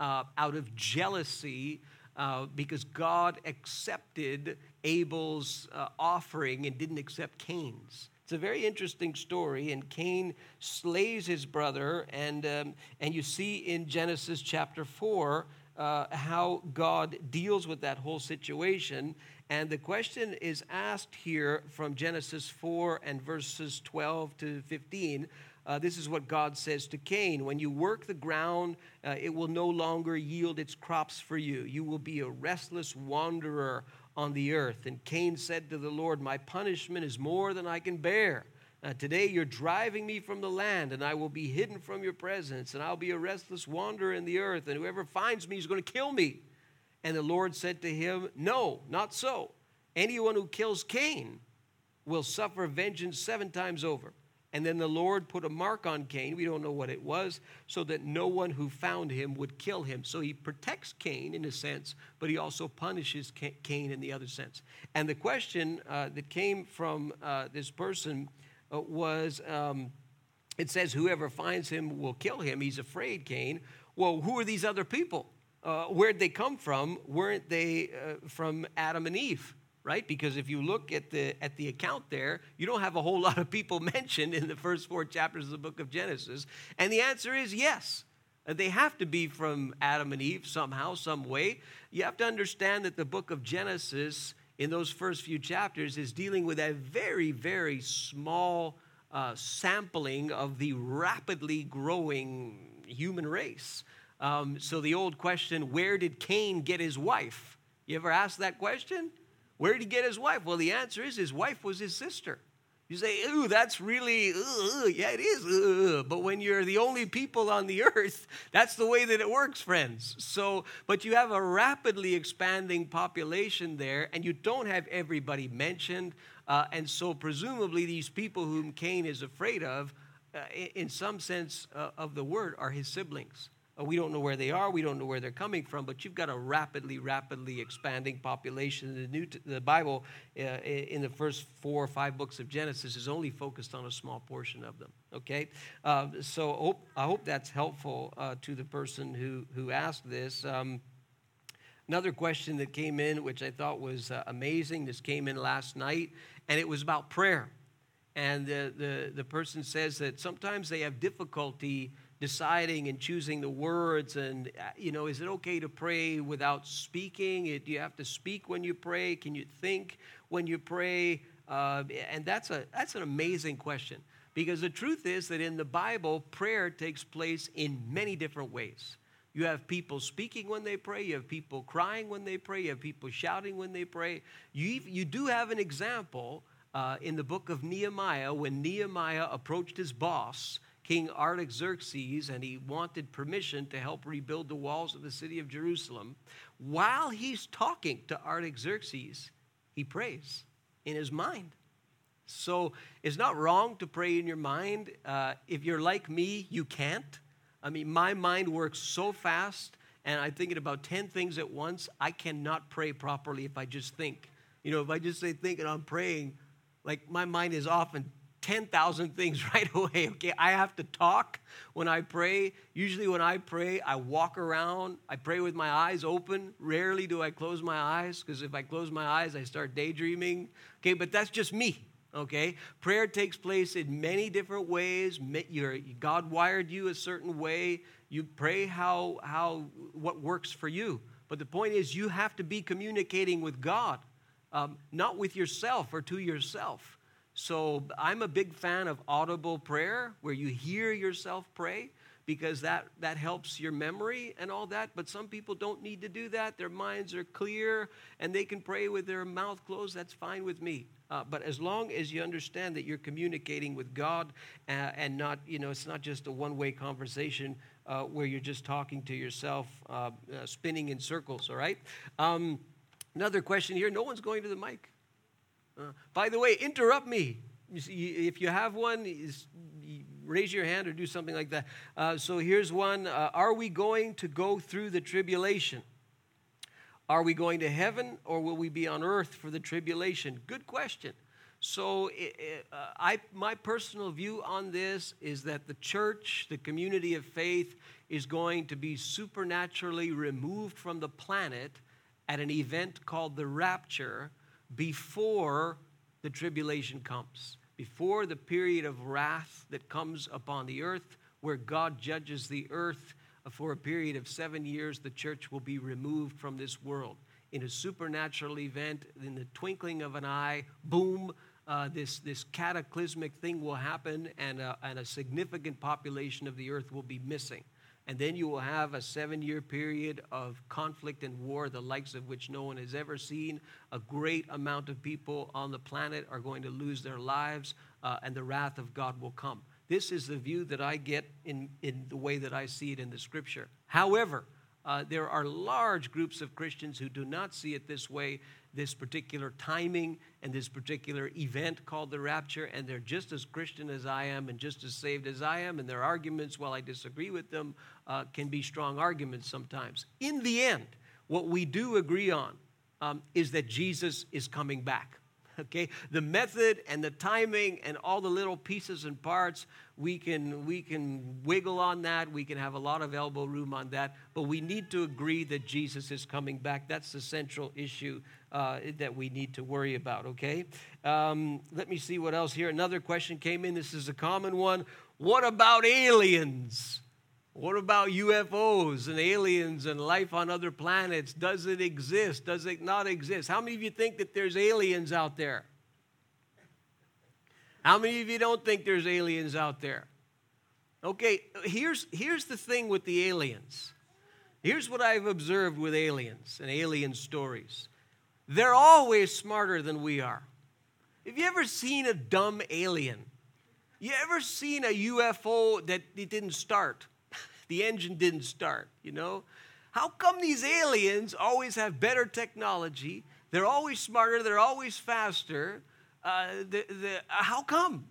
uh, out of jealousy. Uh, because God accepted Abel's uh, offering and didn't accept Cain's. It's a very interesting story, and Cain slays his brother, and, um, and you see in Genesis chapter 4 uh, how God deals with that whole situation. And the question is asked here from Genesis 4 and verses 12 to 15. Uh, this is what God says to Cain When you work the ground, uh, it will no longer yield its crops for you. You will be a restless wanderer on the earth. And Cain said to the Lord, My punishment is more than I can bear. Uh, today you're driving me from the land, and I will be hidden from your presence, and I'll be a restless wanderer in the earth, and whoever finds me is going to kill me. And the Lord said to him, No, not so. Anyone who kills Cain will suffer vengeance seven times over. And then the Lord put a mark on Cain, we don't know what it was, so that no one who found him would kill him. So he protects Cain in a sense, but he also punishes Cain in the other sense. And the question uh, that came from uh, this person uh, was um, it says, Whoever finds him will kill him. He's afraid, Cain. Well, who are these other people? Uh, where'd they come from? Weren't they uh, from Adam and Eve? right? Because if you look at the at the account there, you don't have a whole *laughs* lot of people mentioned in the first four chapters of the book of Genesis. And the answer is yes. Uh, they have to be from Adam and Eve somehow, some way. You have to understand that the book of Genesis, in those first few chapters, is dealing with a very, very small uh, sampling of the rapidly growing human race. Um, so the old question, where did Cain get his wife? You ever asked that question? Where did he get his wife? Well, the answer is his wife was his sister. You say, ooh, that's really, ooh, yeah, it is. Ooh. But when you're the only people on the *laughs* earth, that's the way that it works, friends. So, but you have a rapidly expanding population there, and you don't have everybody mentioned. Uh, and so, presumably, these people whom Cain is afraid of, uh, in some sense uh, of the word, are his siblings. Uh, we don't know where they are. We don't know where they're coming from. But you've got a rapidly, rapidly expanding population. The New the Bible, uh, in the first four or five books of Genesis, is only focused on a small portion of them. Okay, uh, so I hope that's helpful uh, to the person who who asked this. Um, another question that came in, which I thought was uh, amazing. This came in last night, and it was about prayer. And the, the, the person says that sometimes they have difficulty deciding and choosing the words and uh, you know is it okay to pray without speaking? Do you have to speak when you pray? Can you think when you pray? Uh, and that's a that's an amazing question because the truth is that in the bible prayer takes place in many different ways. You have people speaking when they pray you have people crying when they pray you have people shouting when they pray. You, you do have an example uh, in the book of nehemiah when nehemiah approached his boss King Artaxerxes, and he wanted permission to help rebuild the walls of the city of Jerusalem. While he's talking to Artaxerxes, he prays in his mind. So it's not wrong to pray in your mind. Uh, if you're like me, you can't. I mean, my mind works so fast, and I'm thinking about 10 things at once. I cannot pray properly if I just think. You know, if I just say think and I'm praying, like my mind is often 10,000 things *laughs* right away. Okay, I have to talk when I pray. Usually, when I pray, I walk around. I pray with my eyes open. Rarely do I close my eyes because if I close my eyes, I start daydreaming. Okay, but that's just me. Okay, prayer takes place in many different ways. God wired you a certain way. You pray how, how what works for you. But the point is, you have to be communicating with God, um, not with yourself or to yourself. So I'm a big fan of audible prayer where you hear yourself pray because that, that helps your memory and all that. But some people don't need to do that. Their minds are clear and they can pray with their mouth closed. That's fine with me. Uh, but as long as you understand that you're communicating with God uh, and not, you know, it's not just a one way conversation uh, where you're just talking to yourself, uh, uh, spinning in circles, all right? Um, another question here no one's going to the mic. Uh, by the way, interrupt me. You see, if you have one, raise your hand or do something like that. Uh, so here's one uh, Are we going to go through the tribulation? Are we going to heaven or will we be on earth for the tribulation? Good question. So, uh, I, my personal view on this is that the church, the community of faith, is going to be supernaturally removed from the planet at an event called the rapture before the tribulation comes, before the period of wrath that comes upon the earth, where God judges the earth for a period of seven years, the church will be removed from this world. In a supernatural event, in the twinkling of an eye, boom, uh, this, this cataclysmic thing will happen, and a, and a significant population of the earth will be missing. And then you will have a seven year period of conflict and war, the likes of which no one has ever seen. A great amount of people on the planet are going to lose their lives, uh, and the wrath of God will come. This is the view that I get in, in the way that I see it in the scripture. However, uh, there are large groups of Christians who do not see it this way this particular timing and this particular event called the rapture, and they're just as Christian as I am and just as saved as I am, and their arguments, while I disagree with them, uh, can be strong arguments sometimes. In the end, what we do agree on um, is that Jesus is coming back *laughs* okay? The method and the timing and all the little pieces and parts we can we can wiggle on that. We can have a lot of elbow room on that. But we need to agree that jesus is coming back. That's the central issue uh, that we need to worry about okay? Um, let me see what else here. Another question came in. This is a common one. What about aliens what about UFOs and aliens and life on other planets? Does it exist? Does it not exist? How many of you think that there's aliens out there? How many of you don't think there's aliens out there? Okay, here's, here's the thing with the aliens. Here's what I've observed with aliens and alien stories they're always smarter than we are. Have you ever seen a dumb alien? You ever seen a UFO that it didn't start? The engine didn't start, you know? How come these aliens always have better technology? They're always smarter, they're always faster. Uh, the, the, uh, how come?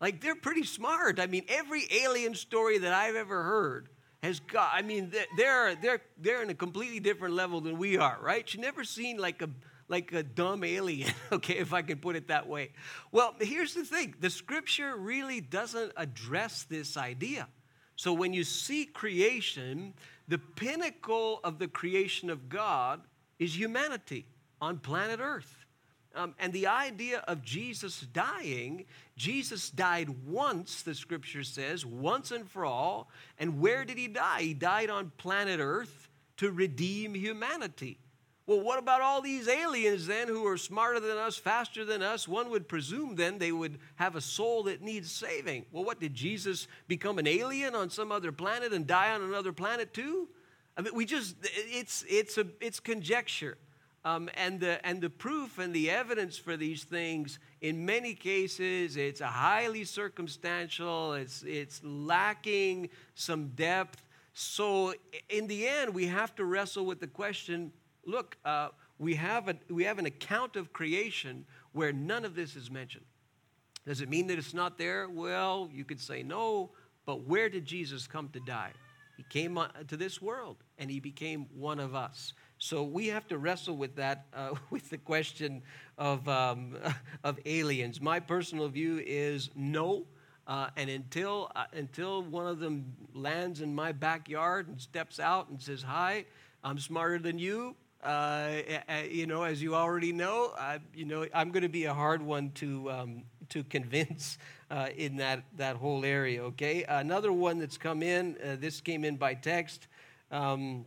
Like, they're pretty smart. I mean, every alien story that I've ever heard has got, I mean, they're, they're, they're in a completely different level than we are, right? You've never seen like a, like a dumb alien, *laughs* okay, if I can put it that way. Well, here's the thing the scripture really doesn't address this idea. So when you see creation, the pinnacle of the creation of God is humanity on planet Earth. Um, and the idea of Jesus dying, Jesus died once, the scripture says, once and for all. And where did he die? He died on planet Earth to redeem humanity. Well, what about all these aliens then who are smarter than us, faster than us? One would presume then they would have a soul that needs saving. Well, what did Jesus become an alien on some other planet and die on another planet too? I mean, we just, it's, it's, a, it's conjecture. Um, and, the, and the proof and the evidence for these things, in many cases, it's highly circumstantial, it's, it's lacking some depth. So, in the end, we have to wrestle with the question look, uh, we, have a, we have an account of creation where none of this is mentioned. Does it mean that it's not there? Well, you could say no, but where did Jesus come to die? He came to this world and he became one of us. So we have to wrestle with that, uh, *laughs* with the question of, um, *laughs* of aliens. My personal view is no. Uh, and until, uh, until one of them lands in my backyard and steps out and says, Hi, I'm smarter than you, uh, you know, as you already know, you know, I'm going to be a hard one to, um, to convince uh, in that, that whole area, okay? Another one that's come in, uh, this came in by text. Um,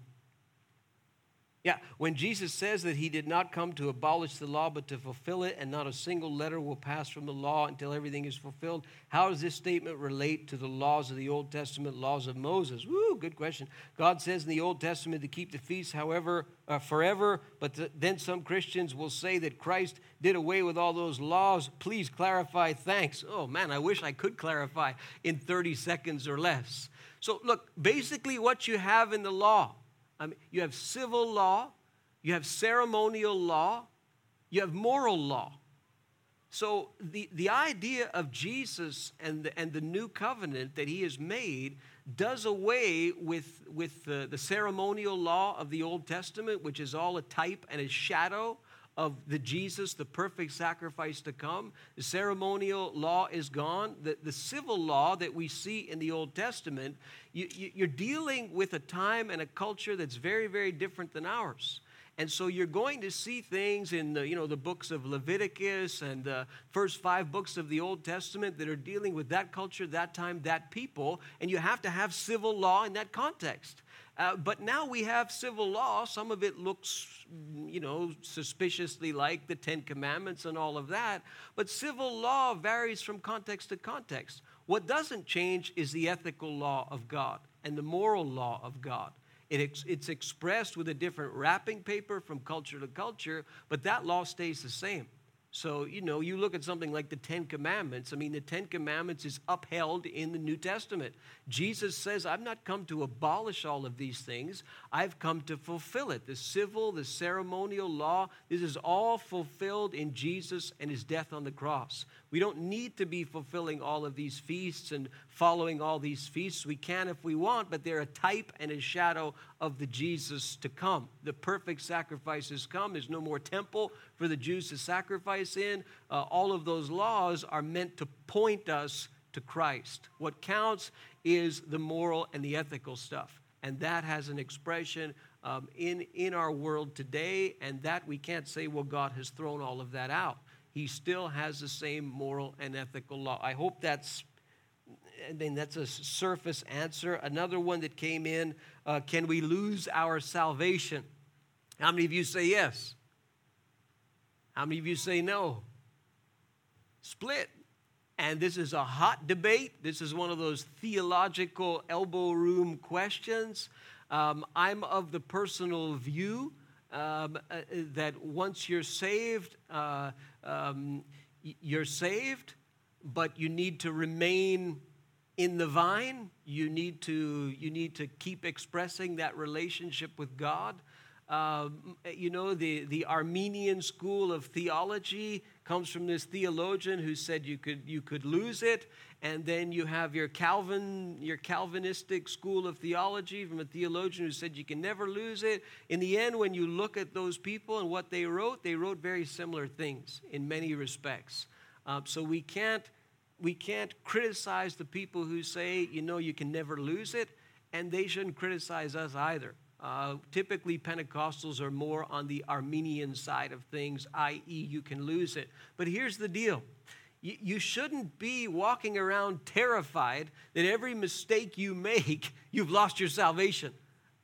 yeah, when Jesus says that he did not come to abolish the law but to fulfill it, and not a single letter will pass from the law until everything is fulfilled, how does this statement relate to the laws of the Old Testament, laws of Moses? Woo, good question. God says in the Old Testament to keep the feast, however, uh, forever, but th- then some Christians will say that Christ did away with all those laws. Please clarify. Thanks. Oh man, I wish I could clarify in 30 seconds or less. So, look, basically, what you have in the law I mean, you have civil law, you have ceremonial law, you have moral law. So the, the idea of Jesus and the, and the new covenant that he has made does away with, with the, the ceremonial law of the Old Testament, which is all a type and a shadow of the Jesus, the perfect sacrifice to come. The ceremonial law is gone. The, the civil law that we see in the Old Testament, you, you, you're dealing with a time and a culture that's very, very different than ours. And so you're going to see things in the, you know, the books of Leviticus and the first five books of the Old Testament that are dealing with that culture, that time, that people. And you have to have civil law in that context. Uh, but now we have civil law. Some of it looks, you know, suspiciously like the Ten Commandments and all of that. But civil law varies from context to context. What doesn't change is the ethical law of God and the moral law of God. It ex- it's expressed with a different wrapping paper from culture to culture, but that law stays the same. So, you know, you look at something like the Ten Commandments. I mean, the Ten Commandments is upheld in the New Testament. Jesus says, I've not come to abolish all of these things, I've come to fulfill it. The civil, the ceremonial law, this is all fulfilled in Jesus and his death on the cross. We don't need to be fulfilling all of these feasts and following all these feasts. We can if we want, but they're a type and a shadow of the Jesus to come. The perfect sacrifice has come. There's no more temple for the Jews to sacrifice in. Uh, all of those laws are meant to point us to Christ. What counts is the moral and the ethical stuff. And that has an expression um, in, in our world today, and that we can't say, well, God has thrown all of that out he still has the same moral and ethical law. I hope that's I mean, that's a surface answer. Another one that came in uh, can we lose our salvation? How many of you say yes? How many of you say no? Split. And this is a hot debate. This is one of those theological elbow room questions. Um, I'm of the personal view um, uh, that once you're saved, uh, um, you're saved, but you need to remain in the vine. You need to, you need to keep expressing that relationship with God. Uh, you know, the, the Arminian school of theology comes from this theologian who said you could, you could lose it. And then you have your Calvin, your Calvinistic school of theology from a theologian who said you can never lose it. In the end, when you look at those people and what they wrote, they wrote very similar things in many respects. Uh, so we can't, we can't criticize the people who say, you know, you can never lose it, and they shouldn't criticize us either. Uh, typically, Pentecostals are more on the Arminian side of things, i.e., you can lose it. But here's the deal you, shouldn't be walking around terrified that every mistake you make, *laughs* you've lost your salvation.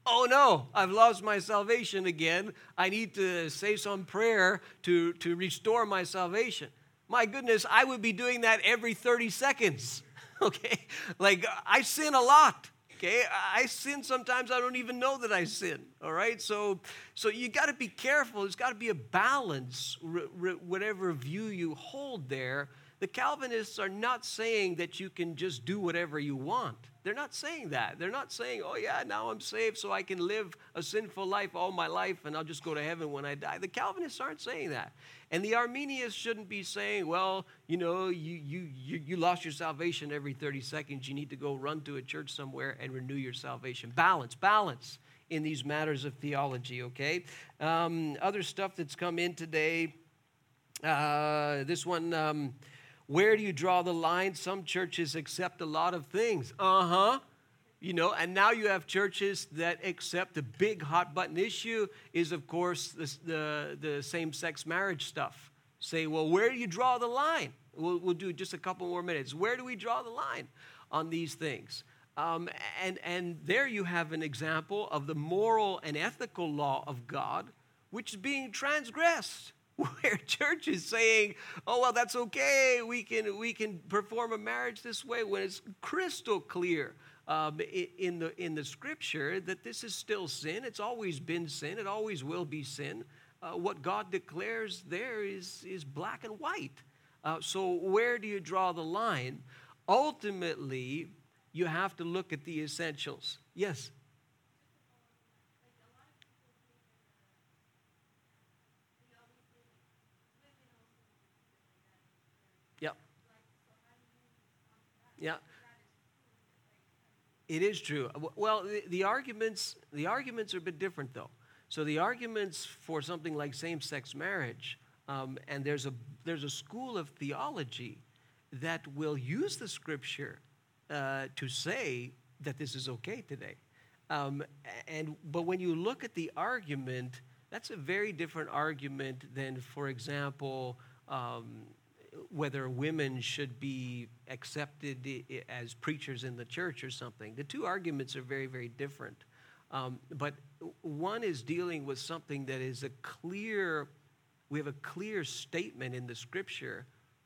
Oh no, I've lost my salvation again. I need to say some prayer to, to restore my salvation. My goodness, I would be doing that every 30 seconds. *laughs* Okay? Like, I sin a lot. Okay, I sin sometimes I don't even know that I sin. All right, so so you got to be careful. There's got to be a balance, whatever view you hold there. The Calvinists are not saying that you can just do whatever you want. They're not saying that. They're not saying, oh, yeah, now I'm saved so I can live a sinful life all my life and I'll just go to heaven when I die. The Calvinists aren't saying that. And the Arminians shouldn't be saying, well, you know, you, you, you, you lost your salvation every 30 seconds. You need to go run to a church somewhere and renew your salvation. Balance, balance in these matters of theology, okay? Um, other stuff that's come in today. Uh, this one. Um, where do you draw the line? Some churches accept a lot of things. Uh huh. You know, and now you have churches that accept the big hot button issue is, of course, the, the, the same sex marriage stuff. Say, well, where do you draw the line? We'll, we'll do just a couple more minutes. Where do we draw the line on these things? Um, and, and there you have an example of the moral and ethical law of God, which is being transgressed. *laughs* where church is saying, "Oh well, that's okay. We can we can perform a marriage this way," when it's crystal clear um, in the in the Scripture that this is still sin. It's always been sin. It always will be sin. Uh, what God declares there is is black and white. Uh, so where do you draw the line? Ultimately, you have to look at the essentials. Yes. Yeah. It is true. Well, the, arguments the arguments are a bit different though. So the arguments for something like same-sex marriage, um, and there's a there's a school of theology that will use the scripture uh, to say that this is okay today. Um, and but when you look at the argument, that's a very different argument than, for example, um, whether women should be accepted as preachers in the church or something. The two arguments are very, very different. Um, but one is dealing with something that is a clear, we have a clear statement in the scripture,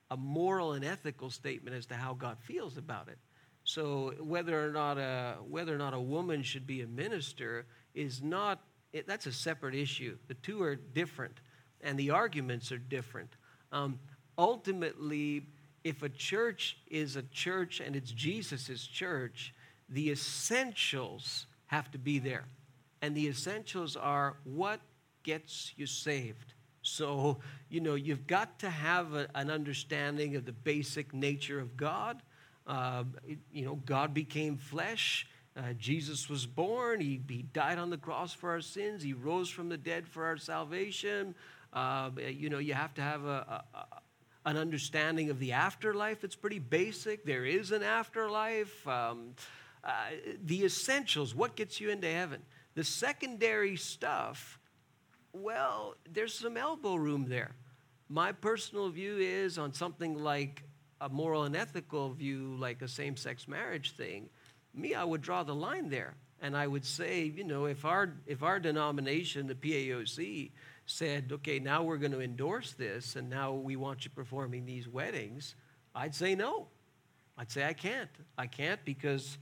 a moral and ethical statement as to how God feels about it. So whether or not a, whether or not a woman should be a minister is not, that's a separate issue. The two are different, and the arguments are different. Um, ultimately, if a church is a church and it's Jesus' church, the essentials have to be there. And the essentials are what gets you saved. So, you know, you've got to have a, an understanding of the basic nature of God. Uh, you know, God became flesh. Uh, Jesus was born. He, he died on the cross for our sins. He rose from the dead for our salvation. Uh, you know, you have to have a, a, an understanding of the afterlife that's pretty basic. There is an afterlife. Um, uh, the essentials, what gets you into heaven. The secondary stuff, well, there's some elbow room there. My personal view is on something like a moral and ethical view, like a same sex marriage thing, me, I would draw the line there. And I would say, you know, if our, if our denomination, the PAOC, said, okay, now we're going to endorse this and now we want you performing these weddings, I'd say no. I'd say I can't. I can't because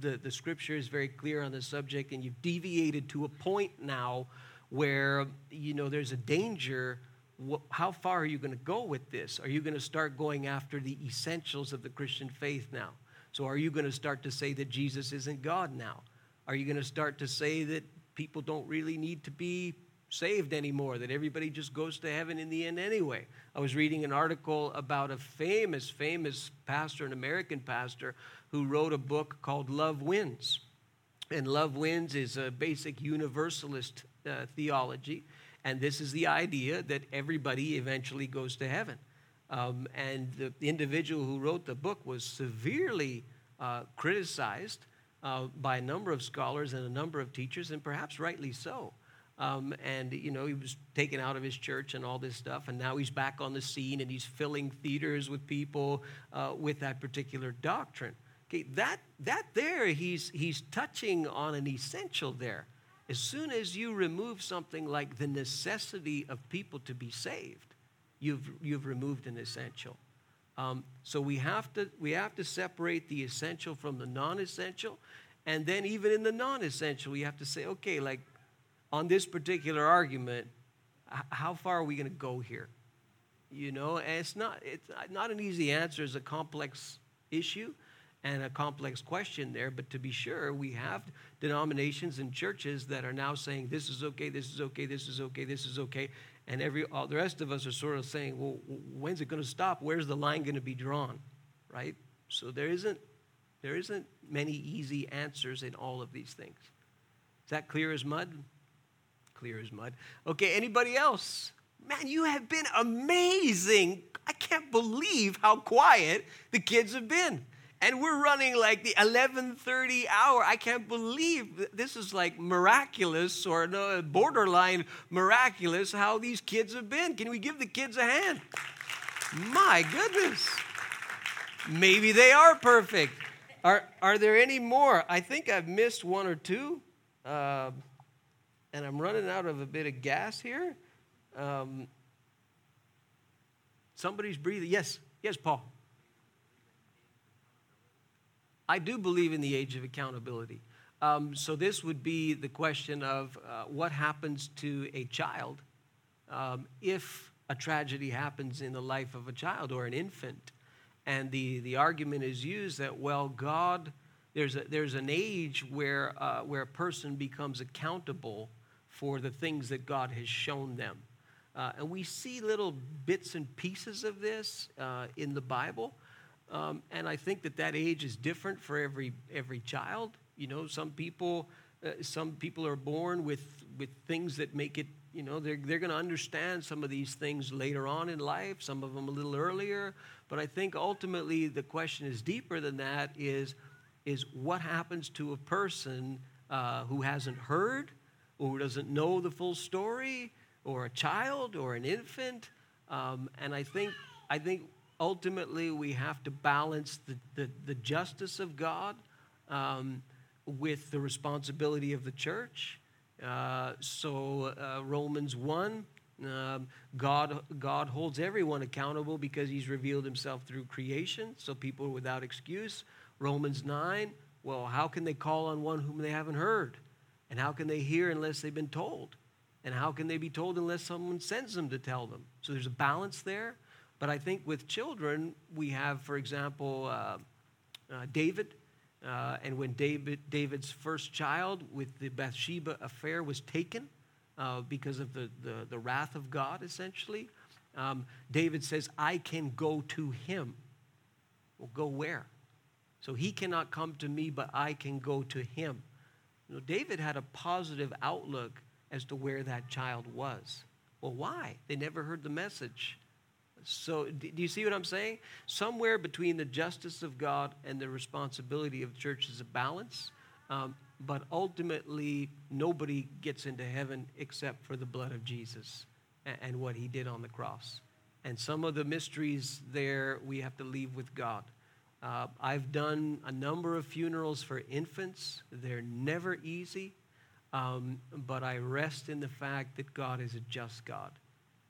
the, the scripture is very clear on the subject and you've deviated to a point now where, you know, there's a danger how far are you going to go with this? Are you going to start going after the essentials of the Christian faith now? So, are you going to start to say that Jesus isn't God now? Are you going to start to say that people don't really need to be saved anymore, that everybody just goes to heaven in the end anyway? I was reading an article about a famous, famous pastor, an American pastor, who wrote a book called Love Wins. And Love Wins is a basic universalist uh, theology. And this is the idea that everybody eventually goes to heaven. Um, and the, individual who wrote the book was severely uh, criticized uh, by a number of scholars and a number of teachers, and perhaps rightly so. Um, and, you know, he was taken out of his church and all this stuff, and now he's back on the scene and he's filling theaters with people uh, with that particular doctrine. Okay, that, that there, he's, he's touching on an essential there. As soon as you remove something like the necessity of people to be saved, you've, you've removed an essential. Um, so we have, to, we have to separate the essential from the non essential. And then, even in the non essential, we have to say, okay, like on this particular argument, how far are we going to go here? You know, and it's not, it's not an easy answer, it's a complex issue and a complex question there, but to be sure, we have denominations and churches that are now saying this is okay, this is okay, this is okay, this is okay, and every all the rest of us are sort of saying, well, when's it going to stop? Where's the line going to be drawn, right? So there isn't there isn't many easy answers in all of these things. Is that clear as mud? Clear as mud. Okay, anybody else? Man, you have been amazing. I can't believe how quiet the kids have been and we're running like the 11:30 hour. I can't believe this is like miraculous or borderline miraculous how these kids have been. Can we give the kids a hand? My goodness. Maybe they are perfect. Are, are there any more? I think I've missed one or two. Uh, and I'm running out of a bit of gas here. Um, somebody's breathing. Yes, yes, Paul. I do believe in the age of accountability. Um, so this would be the question of uh, what happens to a child um, if a tragedy happens in the life of a child or an infant. And the, the argument is used that, well, God, there's, a, there's an age where, uh, where a person becomes accountable for the things that God has shown them. Uh, and we see little bits and pieces of this uh, in the Bible. Um, and I think that that age is different for every, every child. You know, some people, uh, some people are born with, with things that make it, you know, they're, they're going to understand some of these things later on in life, some of them a little earlier. But I think ultimately the question is deeper than that is, is what happens to a person uh, who hasn't heard or who doesn't know the full story or a child or an infant. Um, and I think, I think ultimately we have to balance the, the, the justice of God um, with the responsibility of the church. Uh, so, uh, Romans 1, um, God, God holds everyone accountable because he's revealed himself through creation, so people are without excuse. Romans 9, well, how can they call on one whom they haven't heard? And how can they hear unless they've been told? And how can they be told unless someone sends them to tell them? So there's a balance there. But I think with children, we have, for example, uh, uh, David. Uh, and when David, David's first child with the Bathsheba affair was taken uh, because of the, the, the, wrath of God, essentially, um, David says, I can go to him. Well, go where? So he cannot come to me, but I can go to him. You know, David had a positive outlook as to where that child was. Well, why? They never heard the message. So, do you see what I'm saying? Somewhere between the justice of God and the responsibility of the church is a balance. Um, but ultimately, nobody gets into heaven except for the blood of Jesus and, and what he did on the cross. And some of the mysteries there we have to leave with God. Uh, I've done a number of funerals for infants. They're never easy, um, but I rest in the fact that God is a just God.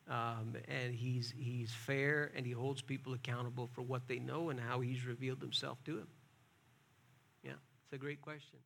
Um, and he's, he's fair and he holds people accountable for what they know and how he's revealed himself to them. Yeah, it's a great question.